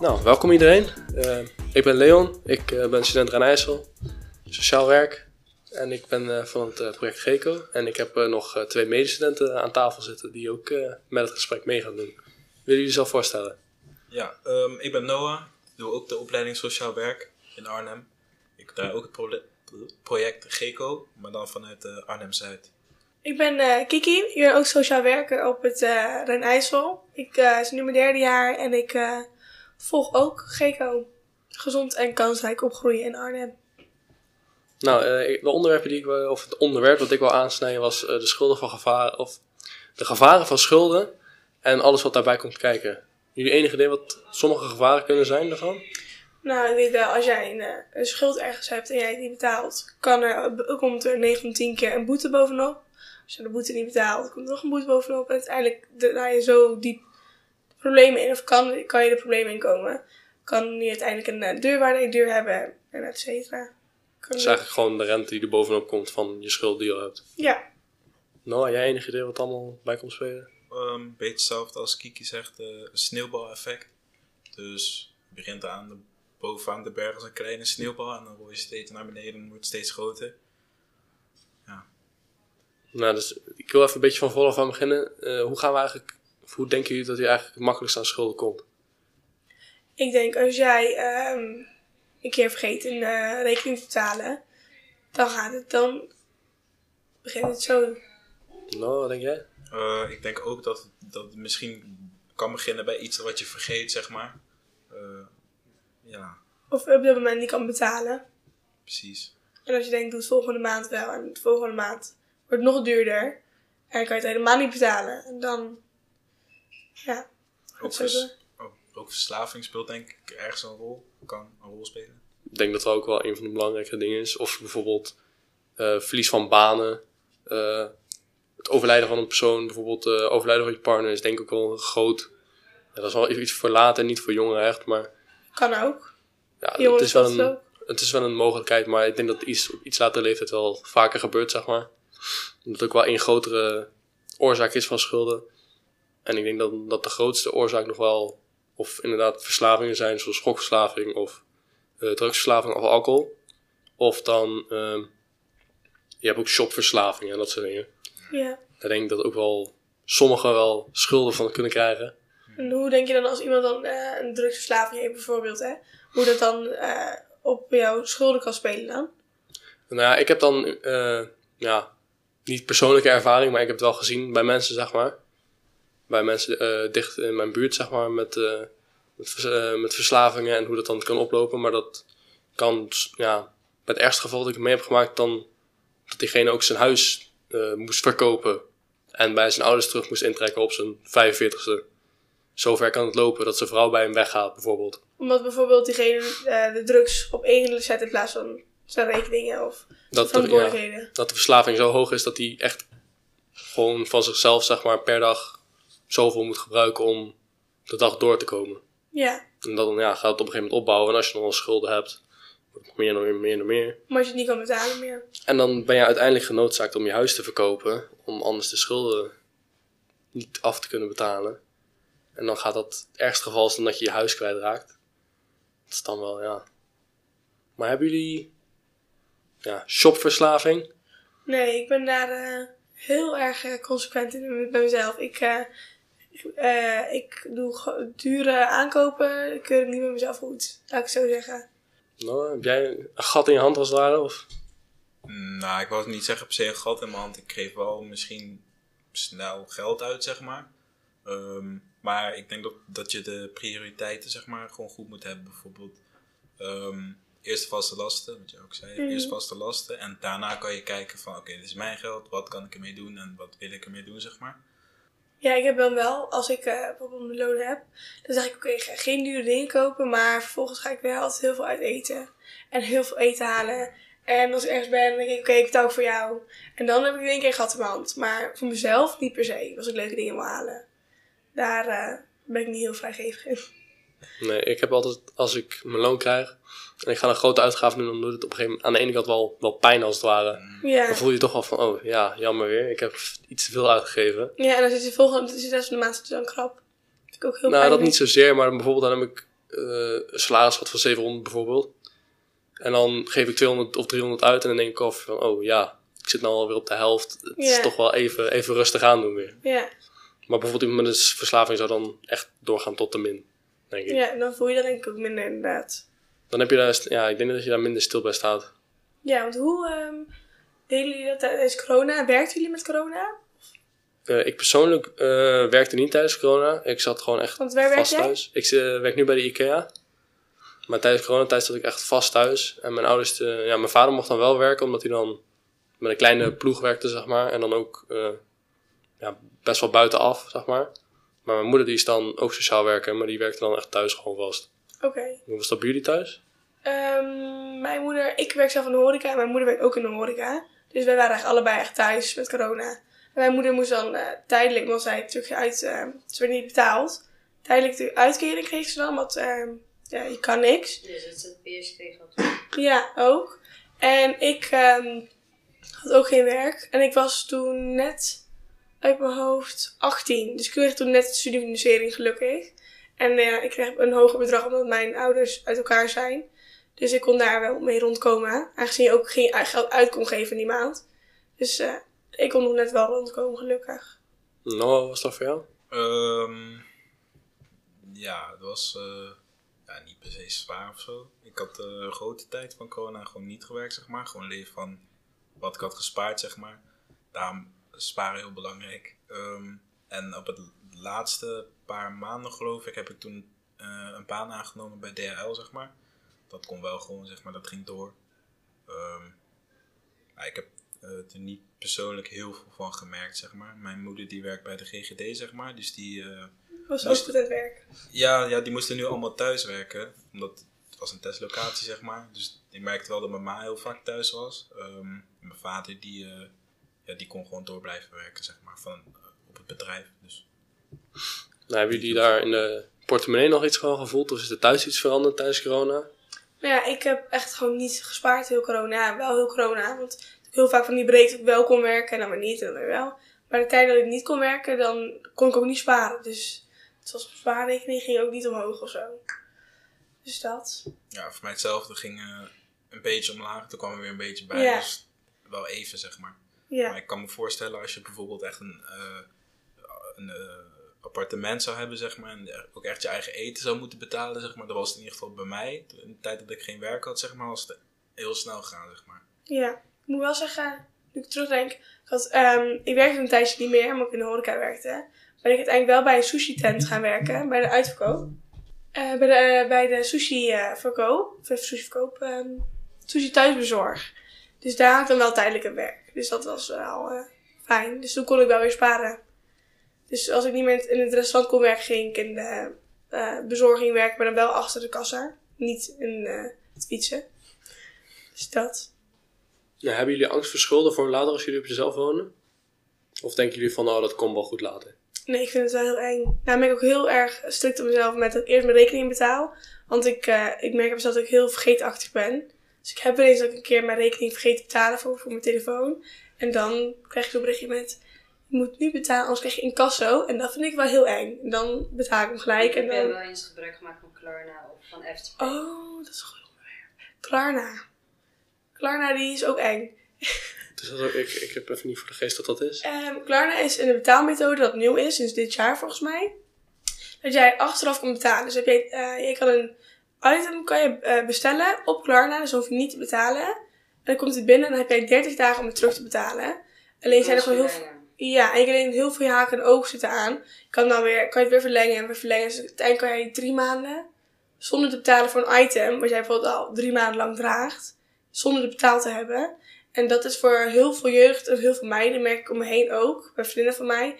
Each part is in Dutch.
Nou, welkom iedereen. Uh, ik ben Leon, ik uh, ben student Rijn-IJssel, sociaal werk. En ik ben uh, van het project GECO. En ik heb nog twee medestudenten aan tafel zitten die ook met het gesprek mee gaan doen. Willen jullie jezelf voorstellen? Ja, um, ik ben Noah, doe ook de opleiding sociaal werk in Arnhem. Ik draai ook het project GECO, maar dan vanuit Arnhem-Zuid. Ik ben Kiki, ik ben ook sociaal werker op het uh, Rijn-IJssel. Ik is nu mijn derde jaar en ik volg ook GECO. Gezond en kansrijk opgroeien in Arnhem. Nou, uh, de onderwerpen die ik, of het onderwerp wat ik wil aansnijden was uh, de schulden van gevaren, of de gevaren van schulden en alles wat daarbij komt kijken. Jullie enige idee wat sommige gevaren kunnen zijn daarvan? Nou, ik weet wel, als jij een, eh, een schuld ergens hebt en jij het niet betaalt, kan er, komt er 9 van 10 keer een boete bovenop. Als je de boete niet betaalt, komt er nog een boete bovenop. En uiteindelijk draai je zo diep problemen in, of kan, kan je de problemen in komen. Kan je uiteindelijk een uh, deurwaarde deur hebben, en et cetera. Het is eigenlijk gewoon de rente die er bovenop komt van je schuld die je al hebt. Ja. Nou, jij enige idee wat allemaal bij komt spelen? Een um, beetje hetzelfde als Kiki zegt, uh, een sneeuwbaleffect. Dus je begint aan de, bovenaan de berg als een kleine sneeuwbal en dan word je steeds naar beneden en wordt het steeds groter. Ja. Nou, dus ik wil even een beetje van vooraf aan beginnen. Uh, hoe gaan we eigenlijk hoe denken jullie dat hij eigenlijk het makkelijkst aan schulden komt? Ik denk als jij um, een keer vergeet een uh, rekening te betalen, dan gaat het dan. begint het zo. Nou, wat denk jij? Uh, ik denk ook dat, dat het misschien kan beginnen bij iets wat je vergeet, zeg maar. Uh, ja. Of op dat moment niet kan betalen. Precies. En als je denkt, doe het volgende maand wel. En de volgende maand wordt het nog duurder. En dan kan je het helemaal niet betalen. En dan ja. Ook, vers, ook, ook, verslaving speelt denk ik ergens een rol, kan een rol spelen. Ik denk dat dat ook wel een van de belangrijke dingen is. Of bijvoorbeeld uh, verlies van banen, uh, het overlijden van een persoon, bijvoorbeeld uh, overlijden van je partner is denk ik ook wel groot. Ja, dat is wel iets voor later, niet voor jongeren echt, maar... Kan ook. Ja, het is, wel een, het is wel een mogelijkheid, maar ik denk dat iets op iets later leeftijd wel vaker gebeurt, zeg maar. Dat het ook wel een grotere oorzaak is van schulden. En ik denk dat, dat de grootste oorzaak nog wel, of inderdaad verslavingen zijn, zoals schokverslaving of uh, drugsverslaving of alcohol. Of dan, uh, je hebt ook shopverslaving en dat soort dingen. Ja. Daar denk ik dat ook wel sommigen wel schulden van kunnen krijgen. En hoe denk je dan als iemand dan uh, een drugsverslaving heeft bijvoorbeeld, hè? Hoe dat dan uh, op jouw schulden kan spelen dan? Nou ja, ik heb dan, ja, niet persoonlijke ervaring, maar ik heb het wel gezien bij mensen, zeg maar bij mensen uh, dicht in mijn buurt, zeg maar, met, uh, met, uh, met, verslavingen en hoe dat dan kan oplopen. Maar dat kan, ja, bij het ergste geval dat ik mee heb gemaakt, dan dat diegene ook zijn huis moest verkopen en bij zijn ouders terug moest intrekken op zijn 45ste. Zover kan het lopen dat zijn vrouw bij hem weggaat, bijvoorbeeld. Omdat bijvoorbeeld diegene de drugs op één zet in plaats van zijn rekeningen of dat. Ja, dat de verslaving zo hoog is dat hij echt gewoon van zichzelf, zeg maar, per dag zoveel moet gebruiken om de dag door te komen. Ja. En dan ja, gaat het op een gegeven moment opbouwen. En als je nog wel schulden hebt, wordt het meer en meer, meer en meer. Maar als je het niet kan betalen meer. En dan ben je uiteindelijk genoodzaakt om je huis te verkopen. Om anders de schulden niet af te kunnen betalen. En dan gaat dat het ergste geval is dan dat je je huis kwijtraakt. Dat is dan wel, ja. Maar hebben jullie ja, shopverslaving? Nee, ik ben daar... Uh heel erg eh, consequent in, bij mezelf. Ik, uh, uh, ik doe dure aankopen, keur ik niet met mezelf goed. Laat ik zo zeggen. Nou, heb jij een gat in je hand als het ware? Of? Nou, ik wou niet zeggen per se een gat in mijn hand. Ik geef wel misschien snel geld uit, zeg maar. Um, maar ik denk dat, dat je de prioriteiten, zeg maar, gewoon goed moet hebben. Bijvoorbeeld, um, eerst vaste lasten, wat je ook zei, mm. eerst vaste lasten. En daarna kan je kijken van, oké, dit is mijn geld, wat kan ik ermee doen en wat wil ik ermee doen, zeg maar. Ja, ik heb dan wel, als ik uh, bijvoorbeeld een loon heb, dan zeg ik, oké, ga geen dure dingen kopen, maar vervolgens ga ik wel altijd heel veel uit eten. En heel veel eten halen. En als ik ergens ben, dan denk ik, oké, ik betaal voor jou. En dan heb ik in één keer gat in mijn hand. Maar voor mezelf niet per se, als ik leuke dingen wil halen. Daar uh, ben ik niet heel vrijgevig in. Nee, ik heb altijd, als ik mijn loon krijg, en ik ga een grote uitgave doen, dan doet het op een gegeven moment aan de ene kant wel, wel pijn als het ware. Ja. Dan voel je toch wel van, oh ja, jammer weer, ik heb iets te veel uitgegeven. Ja, en dan zit je volgende, dan zit de maand dan krap. Dat ik ook heel Nou, dat niet zozeer, maar bijvoorbeeld dan heb ik eh, een salaris had van 700 bijvoorbeeld. En dan geef ik 200 of 300 uit en dan denk ik af van, oh ja, ik zit nou alweer op de helft. Het is toch wel even, even rustig aan doen weer. Ja. Maar bijvoorbeeld iemand met een verslaving zou dan echt doorgaan tot de min, denk ik. ja, dan voel je dat denk ik ook minder inderdaad. Dan heb je daar, ja, ik denk dat je daar minder stil bij staat. Ja, want hoe ehm deden jullie dat tijdens corona? Werkten jullie met corona? Eh, ik persoonlijk eh, werkte niet tijdens corona. Ik zat gewoon echt Want waar vast thuis. Ik eh, werk nu bij de IKEA. Maar tijdens coronatijd zat ik echt vast thuis. En mijn ouders, ja, mijn vader mocht dan wel werken, omdat hij dan met een kleine ploeg werkte, zeg maar. En dan ook ja, best wel buitenaf, zeg maar. Maar mijn moeder die is dan ook sociaal werken, maar die werkte dan echt thuis gewoon vast. Oké. Hoe was dat bij jullie thuis? Ehm, mijn moeder, ik werk zelf in de horeca en mijn moeder werkt ook in de horeca. Dus wij waren eigenlijk allebei echt thuis met corona. En mijn moeder moest dan eh, tijdelijk, want zij terug uit, eh, ze werd niet betaald. Tijdelijk de uitkering kreeg ze dan, want ehm, ja, je kan niks. Dus het ZZP'ers kreeg dat. Ja, ook. En ik ehm, had ook geen werk. En ik was toen net uit mijn hoofd 18. Dus ik kreeg toen net de studiefinanciering gelukkig. En eh, ik kreeg een hoger bedrag omdat mijn ouders uit elkaar zijn. Dus ik kon daar wel mee rondkomen. Aangezien je ook geen geld uit kon geven die maand. Dus eh, ik kon nog net wel rondkomen, gelukkig. Nou, wat was dat voor jou? Ehm, ja, het was eh, ja, niet per se zwaar of zo. Ik had eh, een grote tijd van corona gewoon niet gewerkt, zeg maar. Gewoon leven van wat ik had gespaard, zeg maar. Daarom sparen heel belangrijk. Ehm, en op het laatste paar maanden, geloof ik, heb ik toen eh, een baan aangenomen bij DHL, zeg maar. Dat kon wel gewoon, zeg maar, dat ging door. Ehm, maar ik heb eh, er niet persoonlijk heel veel van gemerkt, zeg maar. Mijn moeder die werkt bij de GGD, zeg maar. Dus die, eh, was ook Moest- goed aan het werk. ja, ja, die moesten nu allemaal thuis werken. Omdat het was een testlocatie, zeg maar. Dus ik merkte wel dat mijn ma heel vaak thuis was. Ehm, mijn vader, die, ja, die kon gewoon door blijven werken, zeg maar, van, eh, op het bedrijf. Dus Nou, hebben jullie daar in de portemonnee nog iets van gevoeld? Of is er thuis iets veranderd tijdens corona? Nou ja, ik heb echt gewoon niet gespaard heel corona. Ja, wel heel corona. Want heel vaak van die breed dat ik wel kon werken en dan weer niet en dan weer wel. Maar de tijd dat ik niet kon werken, dan kon ik ook niet sparen. Dus zoals mijn spaarrekening ging ook niet omhoog of zo. Dus dat. ja, voor mij hetzelfde ging een beetje omlaag. Toen kwam er weer een beetje bij. Ja. Dus wel even, zeg maar. Ja. Maar ik kan me voorstellen als je bijvoorbeeld echt een, eh, een eh, appartement zou hebben, zeg maar, en ook echt je eigen eten zou moeten betalen, zeg maar. Dat was het in ieder geval bij mij. In de tijd dat ik geen werk had, zeg maar, was het heel snel gaan, zeg maar. Ja. Ik moet wel zeggen, nu ik terugdenk. Ik, had, ehm, ik werkte een tijdje niet meer, omdat ik in de horeca werkte. Ben ik uiteindelijk wel bij een sushi tent gaan werken, bij de uitverkoop. Eh, bij, de, bij de sushi verkoop, of sushi verkoop, ehm, sushi thuisbezorg. Dus daar had ik dan wel tijdelijk een werk. Dus dat was wel eh, fijn. Dus toen kon ik wel weer sparen. Dus als ik niet meer in het restaurant kon werken, ging ik in de eh, bezorging werken, maar dan wel achter de kassa. Niet in eh, het fietsen. Dus dat. Nou, hebben jullie angst voor schulden voor later als jullie op jezelf wonen? Of denken jullie van, oh, dat komt wel goed later? Nee, ik vind het wel heel eng. Nou, ben ik ook heel erg strikt op mezelf met dat ik eerst mijn rekening betaal. Want ik, ik merk op mezelf dat ik heel vergeetachtig ben. Dus ik heb wel eens dat ik een keer mijn rekening vergeet te betalen voor, voor mijn telefoon. En dan krijg je zo'n berichtje met, je moet nu betalen, anders krijg je incasso. En dat vind ik wel heel eng. En dan betaal ik hem gelijk. En Ik heb dan... wel eens gebruik gemaakt van Klarna of van FTP. Oh, dat is een goed onderwerp. Klarna. Klarna, die is ook eng. Dus dat ook, ik, ik heb even niet voor de geest wat dat is. Ehm, Klarna is een betaalmethode dat nieuw is, sinds dit jaar volgens mij. Dat jij achteraf kan betalen. Dus heb jij, eh, je kan een item kan je, eh, bestellen op Klarna, dus hoef je niet te betalen. En dan komt het binnen en dan heb jij 30 dagen om het terug te betalen. Alleen zijn er gewoon heel veel... Ja, en je kan alleen heel veel haken en ogen zitten aan. Je kan dan weer, kan je het weer verlengen en weer verlengen. Dus uiteindelijk kan je drie maanden zonder te betalen voor een item, wat jij bijvoorbeeld al drie maanden lang draagt, zonder het betaald te hebben. En dat is voor heel veel jeugd en heel veel meiden, merk ik om me heen ook, bij vriendinnen van mij,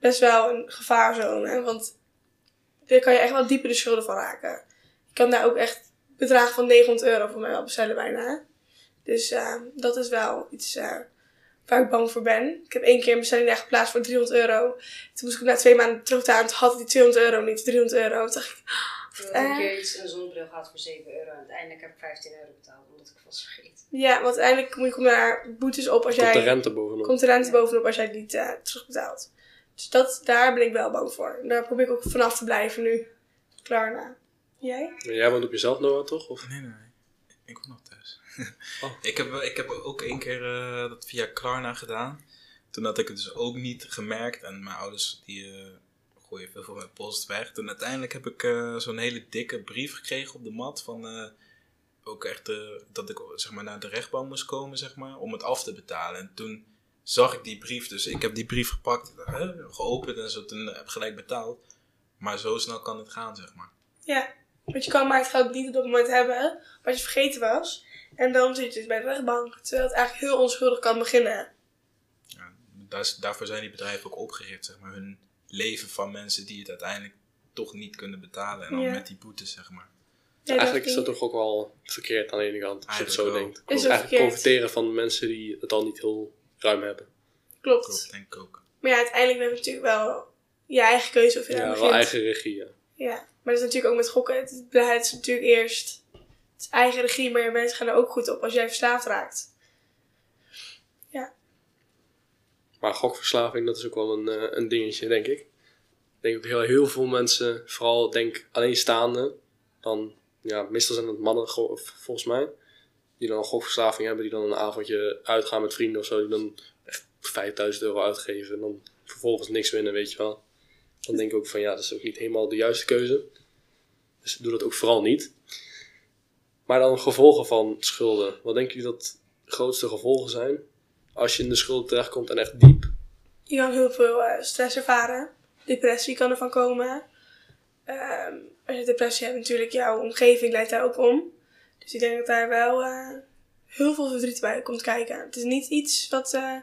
best wel een gevaarzone. Want daar kan je echt wel dieper de schulden van raken. Kan daar ook echt bedragen van 900 euro voor mij wel bestellen bijna. Dus eh, dat is wel iets eh, waar ik bang voor ben. Ik heb één keer een bestelling daar geplaatst voor 300 euro. Toen moest ik na twee maanden terugbetalen. Toen had ik die 200 euro niet, 300 euro. Toen dacht ik, Ik heb een keer iets, een zonnebril gehad voor 7 euro. En uiteindelijk heb ik 15 euro betaald, omdat ik vast vergeet. ja, want uiteindelijk moet je komt daar boetes op als Komt jij... de rente bovenop. komt de rente bovenop als jij het niet eh, terugbetaalt. Dus dat, daar ben ik wel bang voor. Daar probeer ik ook vanaf te blijven nu. Klarna. Jij? Jij woont op jezelf, Noah, toch? Of? Nee, nee, nee. Ik woon nog thuis. Oh. ik, heb, ik heb ook één keer eh, dat via Klarna gedaan. Toen had ik het dus ook niet gemerkt. En mijn ouders die eh, gooien veel van mijn post weg. Toen uiteindelijk heb ik eh, zo'n hele dikke brief gekregen op de mat. Van eh, ook echt eh, dat ik zeg maar, naar de rechtbank moest komen zeg maar, om het af te betalen. En toen zag ik die brief. Dus ik heb die brief gepakt, geopend en zo. Toen heb ik gelijk betaald. Maar zo snel kan het gaan, zeg maar. Ja. Want je kan maar het geld niet op dat moment hebben, wat je vergeten was. En dan zit je dus bij de rechtbank. Terwijl het eigenlijk heel onschuldig kan beginnen. Ja, daar is- daarvoor zijn die bedrijven ook opgericht, zeg maar. Hun leven van mensen die het uiteindelijk toch niet kunnen betalen. En dan Ja. met die boetes, zeg maar. Ja, Eigenlijk is dat toch ook wel verkeerd aan de ene kant, als je het zo denkt. Is wel Eigenlijk verkeerd. profiteren van mensen die het al niet heel ruim hebben. Klopt. Klopt, denk ik ook. Maar ja, uiteindelijk ben je natuurlijk wel je eigen keuze of je Ja, wel begint. eigen regie, ja. Ja, maar dat is natuurlijk ook met gokken. Het, het is natuurlijk eerst het is eigen regie, maar je mensen gaan er ook goed op als jij verslaafd raakt. Maar gokverslaving, dat is ook wel een, eh, een dingetje, denk ik. Ik denk ook heel, heel veel mensen, vooral denk alleenstaande, dan, ja, meestal zijn het mannen volgens mij, die dan een gokverslaving hebben, die dan een avondje uitgaan met vrienden of zo, die dan echt 5000 euro uitgeven en dan vervolgens niks winnen, weet je wel. Dan denk ik ook van ja, dat is ook niet helemaal de juiste keuze. Dus doe dat ook vooral niet. Maar dan gevolgen van schulden. Wat denken jullie dat de grootste gevolgen zijn? Als je in de schuld terechtkomt en echt diep. Je kan heel veel eh, stress ervaren. Depressie kan ervan komen. Ehm, als je depressie hebt, natuurlijk, jouw omgeving leidt daar ook om. Dus ik denk dat daar wel eh, heel veel verdriet bij komt kijken. Het is niet iets wat, eh,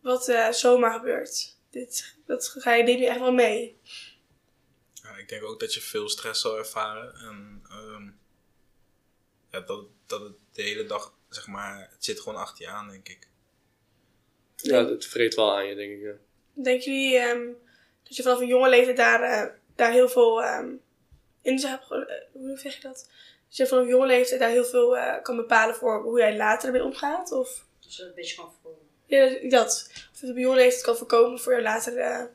wat zomaar gebeurt. Dit, dat ga je, neem je echt wel mee. Denk ook dat je veel stress zal ervaren. En ehm, ja, dat, dat het de hele dag, zeg maar, het zit gewoon achter je aan, denk ik. Ja, het vreet wel aan je, denk ik. ja. Denken jullie ehm, dat je vanaf een jonge leeftijd daar, eh, daar heel veel ehm, in zou hebben? ge- eh, hoe zeg je dat? Dat je vanaf een jonge leeftijd daar heel veel eh, kan bepalen voor hoe jij later ermee omgaat? Of Dus dat een beetje kan voorkomen. ja, dat. Of het op een jonge leeftijd kan voorkomen voor je later.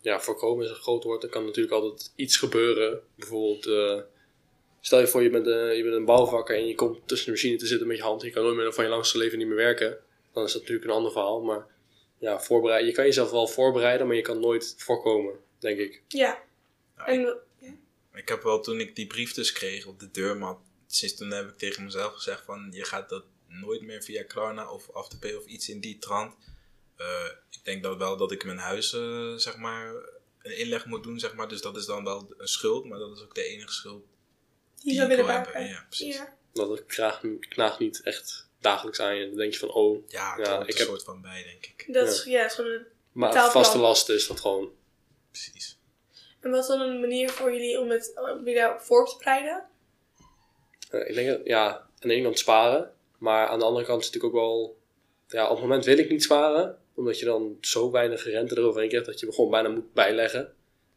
Ja, voorkomen is een groot woord. Er kan natuurlijk altijd iets gebeuren. Bijvoorbeeld, eh, stel je voor je bent, eh, je bent een bouwvakker en je komt tussen de machine te zitten met je hand. Je kan nooit meer van je langste leven niet meer werken. Dan is dat natuurlijk een ander verhaal. Maar ja, voorbereid, je kan jezelf wel voorbereiden, maar je kan nooit voorkomen, denk ik. ja. En Ik heb wel toen ik die brief dus kreeg op de deurmat, sinds toen heb ik tegen mezelf gezegd van je gaat dat nooit meer via Klarna of Afterpay of iets in die trant. Eh, ik denk dat wel dat ik mijn huis eh, zeg maar een inleg moet doen zeg maar, dus dat is dan wel een schuld, maar dat is ook de enige schuld die zou ik willen wil maken. hebben. Ja, precies. Ja. Dat het knaagt, knaagt niet echt dagelijks aan je. Dan denk je van, oh, Ja, Ja, ik een heb- soort van bij denk ik. Dat Ja. is, ja, is gewoon een... maar vaste lasten is dat gewoon. Precies. En wat is dan een manier voor jullie om het om jullie daarop voor te bereiden? Eh, ik denk, dat- ja, aan de ene kant sparen. Maar aan de andere kant is het natuurlijk ook wel... Ja, op het moment wil ik niet sparen. Omdat je dan zo weinig rente eroverheen krijgt dat je gewoon bijna moet bijleggen.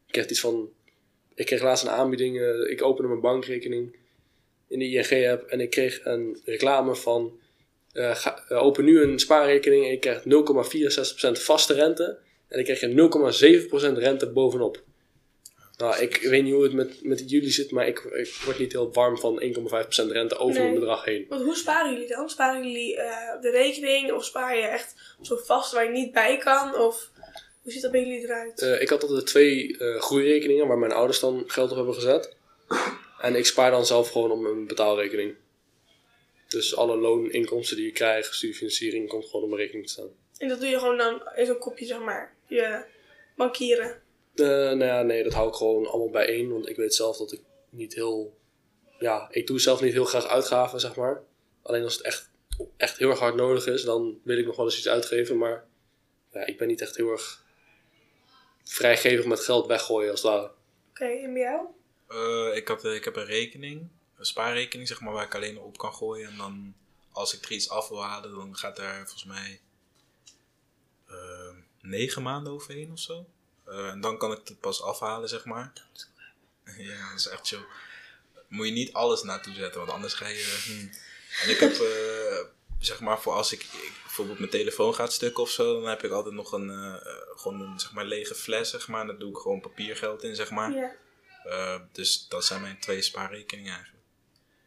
Ik krijg iets van... Ik kreeg laatst een aanbieding. eh, ik opende mijn bankrekening in de ING-app. En ik kreeg een reclame van... eh, eh, open nu een spaarrekening en je krijgt 0,64% vaste rente. En ik krijg je 0,7% rente bovenop. Nou, ik weet niet hoe het met, met jullie zit, maar ik, ik word niet heel warm van 1,5% rente over Nee. een bedrag heen. Want hoe sparen jullie dan? Sparen jullie eh, de rekening? Of spaar je echt zo vast waar je niet bij kan? Of hoe ziet dat bij jullie eruit? Eh, ik had altijd twee eh groeirekeningen waar mijn ouders dan geld op hebben gezet. En ik spaar dan zelf gewoon op mijn betaalrekening. Dus alle looninkomsten die ik krijg, studiefinanciering, komt gewoon op mijn rekening te staan. En dat doe je gewoon dan in zo'n kopje, zeg maar. Je bankieren. Eh, nou ja, nee, dat hou ik gewoon allemaal bijeen. Want ik weet zelf dat ik niet heel... Ja, ik doe zelf niet heel graag uitgaven, zeg maar. Alleen als het echt, echt heel erg hard nodig is, dan wil ik nog wel eens iets uitgeven. Maar ja, ik ben niet echt heel erg vrijgevig met geld weggooien als het ware. Oké, en bij jou? Eh, ik, had, eh, ik heb een rekening, een spaarrekening zeg maar, waar ik alleen op kan gooien. En dan als ik er iets af wil halen, dan gaat daar volgens mij eh, negen maanden overheen of zo. Eh, en dan kan ik het pas afhalen, zeg maar. ja, dat is echt chill. Moet je niet alles naartoe zetten, want anders ga je... hmm. En ik heb, eh, zeg maar, voor als ik, ik bijvoorbeeld mijn telefoon gaat stuk of zo, dan heb ik altijd nog een, eh, gewoon een zeg maar, lege fles, zeg maar. En daar doe ik gewoon papiergeld in, zeg maar. Ja. Dus dat zijn mijn twee spaarrekeningen eigenlijk.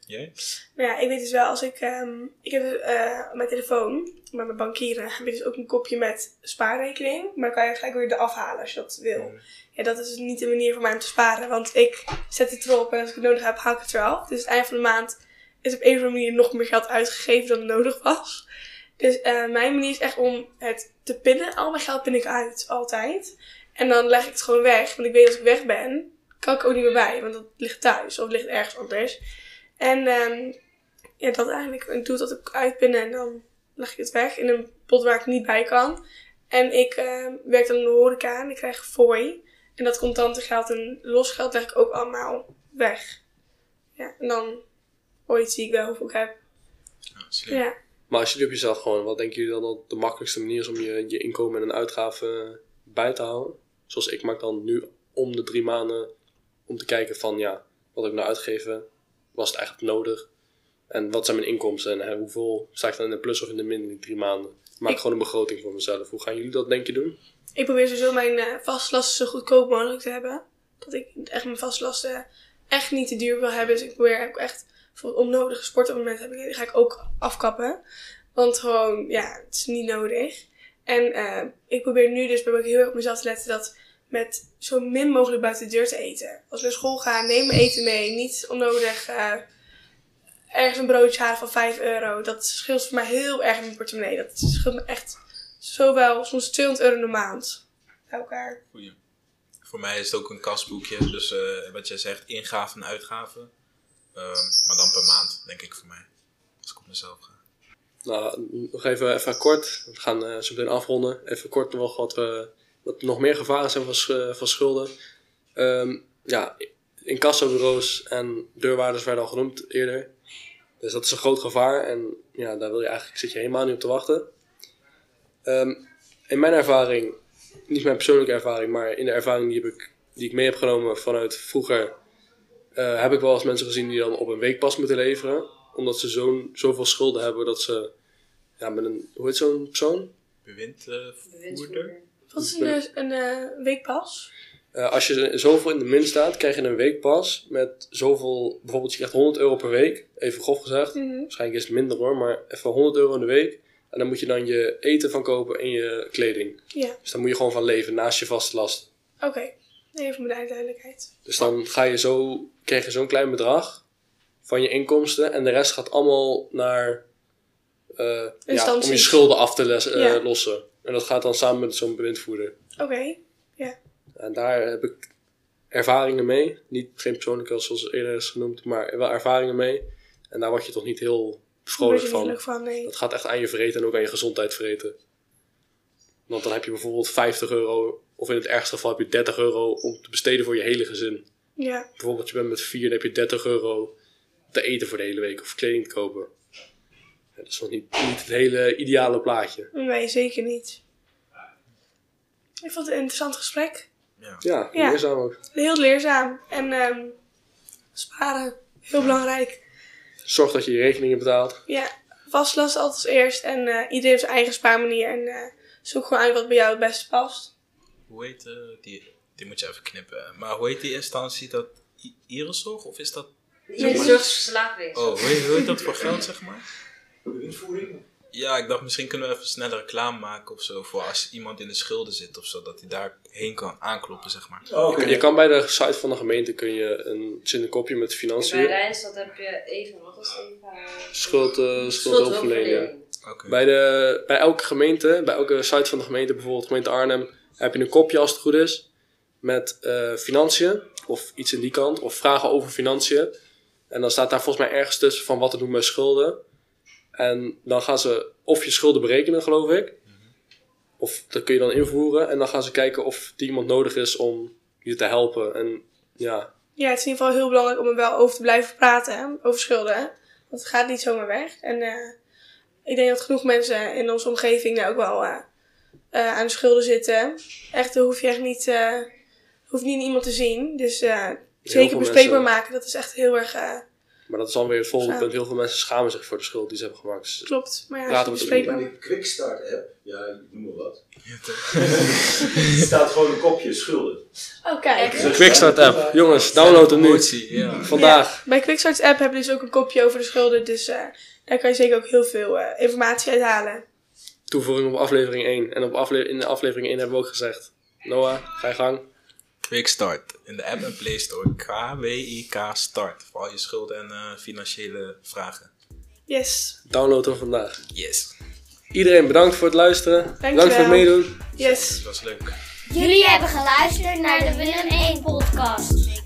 Jij? Maar ja, ik weet dus wel, als ik... ehm, ik heb dus, eh, op mijn telefoon, met mijn bankieren, heb je dus ook een kopje met spaarrekening. Maar dan kan je gelijk weer de afhalen als je dat wil. Ja, dat is dus niet de manier voor mij om te sparen. Want ik zet het erop en als ik het nodig heb, haal ik het eraf. Dus het eind van de maand is op een of andere manier nog meer geld uitgegeven dan nodig was. Dus eh, mijn manier is echt om het te pinnen. Al mijn geld pin ik uit, altijd. En dan leg ik het gewoon weg. Want ik weet als ik weg ben, kan ik ook niet meer bij. Want dat ligt thuis of ligt ergens anders. En ehm, ja, dat eigenlijk. Ik doe dat ook uitpinnen en dan leg ik het weg in een pot waar ik niet bij kan. En ik ehm, werk dan in de horeca en ik krijg fooi. En dat contante geld en los geld leg ik ook allemaal weg. Ja, en dan ooit zie ik wel hoeveel ik heb. Ja. Maar als je het op jezelf gewoon, wat denken jullie dan dat de makkelijkste manier is om je, je inkomen en uitgaven bij te houden? Zoals ik maak dan nu om de drie maanden om te kijken van ja, wat heb ik nou uitgegeven? Was het eigenlijk nodig? En wat zijn mijn inkomsten? En hè, hoeveel sta ik dan in de plus of in de min in die drie maanden? Ik maak Ik- gewoon een begroting voor mezelf. Hoe gaan jullie dat denk je doen? Ik probeer sowieso mijn eh, vastlasten zo goedkoop mogelijk te hebben. Dat ik echt mijn vastlasten echt niet te duur wil hebben. Dus ik probeer ook echt voor onnodige sportabonnementen heb ik, die ga ik ook afkappen. Want gewoon, ja, het is niet nodig. En eh, ik probeer nu dus probeer ik heel erg op mezelf te letten dat met zo min mogelijk buiten de deur te eten. Als we naar school gaan, neem mijn eten mee. Niet onnodig eh, ergens een broodje halen van 5 euro. Dat scheelt voor mij heel erg in mijn portemonnee. Dat scheelt me echt zowel soms 200 euro in de maand bij elkaar. Goeie. Voor mij is het ook een kasboekje. Dus eh, wat jij zegt, ingaven en uitgaven. Ehm, maar dan per maand, denk ik voor mij. Als ik op mezelf ga. Nou, nog even, even kort. We gaan eh, zo meteen afronden. Even kort nog wat, we, wat nog meer gevaren zijn van, eh, van schulden. Ehm ja, incassobureaus en deurwaarders werden al genoemd eerder. Dus dat is een groot gevaar en ja, daar wil je eigenlijk, zit je helemaal niet op te wachten. Ehm, in mijn ervaring, niet mijn persoonlijke ervaring, maar in de ervaring die, heb ik, die ik mee heb genomen vanuit vroeger, eh, heb ik wel eens mensen gezien die dan op een weekpas moeten leveren. Omdat ze zo'n, zoveel schulden hebben dat ze ja, met een, hoe heet zo'n persoon? Bewindvoerder? Wat is een, eh, een eh, weekpas? Eh, als je zoveel in de min staat, krijg je een weekpas met zoveel, bijvoorbeeld je krijgt 100 euro per week, even grof gezegd. Mhm. Waarschijnlijk is het minder hoor, maar even 100 euro in de week. En dan moet je dan je eten van kopen en je kleding. Ja, Dus daar moet je gewoon van leven, naast je vaste last. oké. Even voor de duidelijkheid. Dus dan ga je zo, krijg je zo'n klein bedrag van je inkomsten en de rest gaat allemaal naar, ja, om je schulden af te les- Ja. lossen. En dat gaat dan samen met zo'n bewindvoerder. Oké. En daar heb ik ervaringen mee. Niet, geen persoonlijke zoals eerder is genoemd, maar wel ervaringen mee. En daar word je toch niet heel vrolijk van. van, nee. Dat gaat echt aan je vreten en ook aan je gezondheid vreten. Want dan heb je bijvoorbeeld 50 euro, of in het ergste geval heb je 30 euro om te besteden voor je hele gezin. Ja, Bijvoorbeeld je bent met vier, dan heb je 30 euro te eten voor de hele week of kleding te kopen. Ja, dat is nog niet, niet het hele ideale plaatje. nee, zeker niet. Ik vond het een interessant gesprek. Ja. Ja, leerzaam ook. Heel leerzaam. En ehm, sparen, heel belangrijk. Zorg dat je je rekeningen betaalt. Ja, vastlast altijd als eerst. En eh, iedereen heeft zijn eigen spaarmanier. En eh, zoek gewoon uit wat bij jou het beste past. Hoe heet eh, die? Die moet je even knippen. Maar hoe heet die instantie? Dat I- Iriszorg? Of is dat... Je zorgsverslaafd wezen. Oh, hoe heet, hoe heet dat voor geld, zeg maar? Ja, ik dacht misschien kunnen we even snelle reclame maken of zo. Voor als iemand in de schulden zit of zo. Dat hij daarheen kan aankloppen, zeg maar. Oké. Je kan bij de site van de gemeente kun je een, zit een kopje met Bij financiën. Rijnstad heb je even, wat was even? Schuld, schuldhulpverlening. Oké. Bij, de, bij elke gemeente, bij elke site van de gemeente, bijvoorbeeld gemeente Arnhem, heb je een kopje als het goed is. Met eh, financiën, of iets in die kant, of vragen over financiën. En dan staat daar volgens mij ergens tussen van wat te doen met schulden. En dan gaan ze of je schulden berekenen, geloof ik. Of dat kun je dan invoeren. En dan gaan ze kijken of die iemand nodig is om je te helpen. En ja, Ja, het is in ieder geval heel belangrijk om er wel over te blijven praten. Hè? Over schulden. Hè? Want het gaat niet zomaar weg. En eh, ik denk dat genoeg mensen in onze omgeving daar ook wel eh, eh, aan de schulden zitten. Echt, hoef je echt niet, hoeft niet iemand te zien. Dus zeker bespreekbaar mensen- maken. Dat is echt heel erg... Maar dat is dan weer het volgende Ja. punt. Heel veel mensen schamen zich voor de schuld die ze hebben gemaakt. Dus Klopt. Maar ja, Laten als we je die Quickstart app, ja, ik noem maar wat. Er staat gewoon een kopje schulden. Oh, kijk. Zo Quickstart app. Jongens, download hem nu. Ja. Vandaag. Bij Quickstarts app heb je dus ook een kopje over de schulden. Dus eh, daar kan je zeker ook heel veel eh, informatie uit halen. Toevoeging op aflevering 1. En op afle in de aflevering 1 hebben we ook gezegd. Noah, ga je gang. Quick Start. In de app en Play Store. K-W-I-K Start. Voor al je schulden en eh, financiële vragen. Yes. Download hem vandaag. Yes. Iedereen bedankt voor het luisteren. Bedankt voor het meedoen. Yes. Dat was leuk. Jullie hebben geluisterd naar de Willem 1 podcast.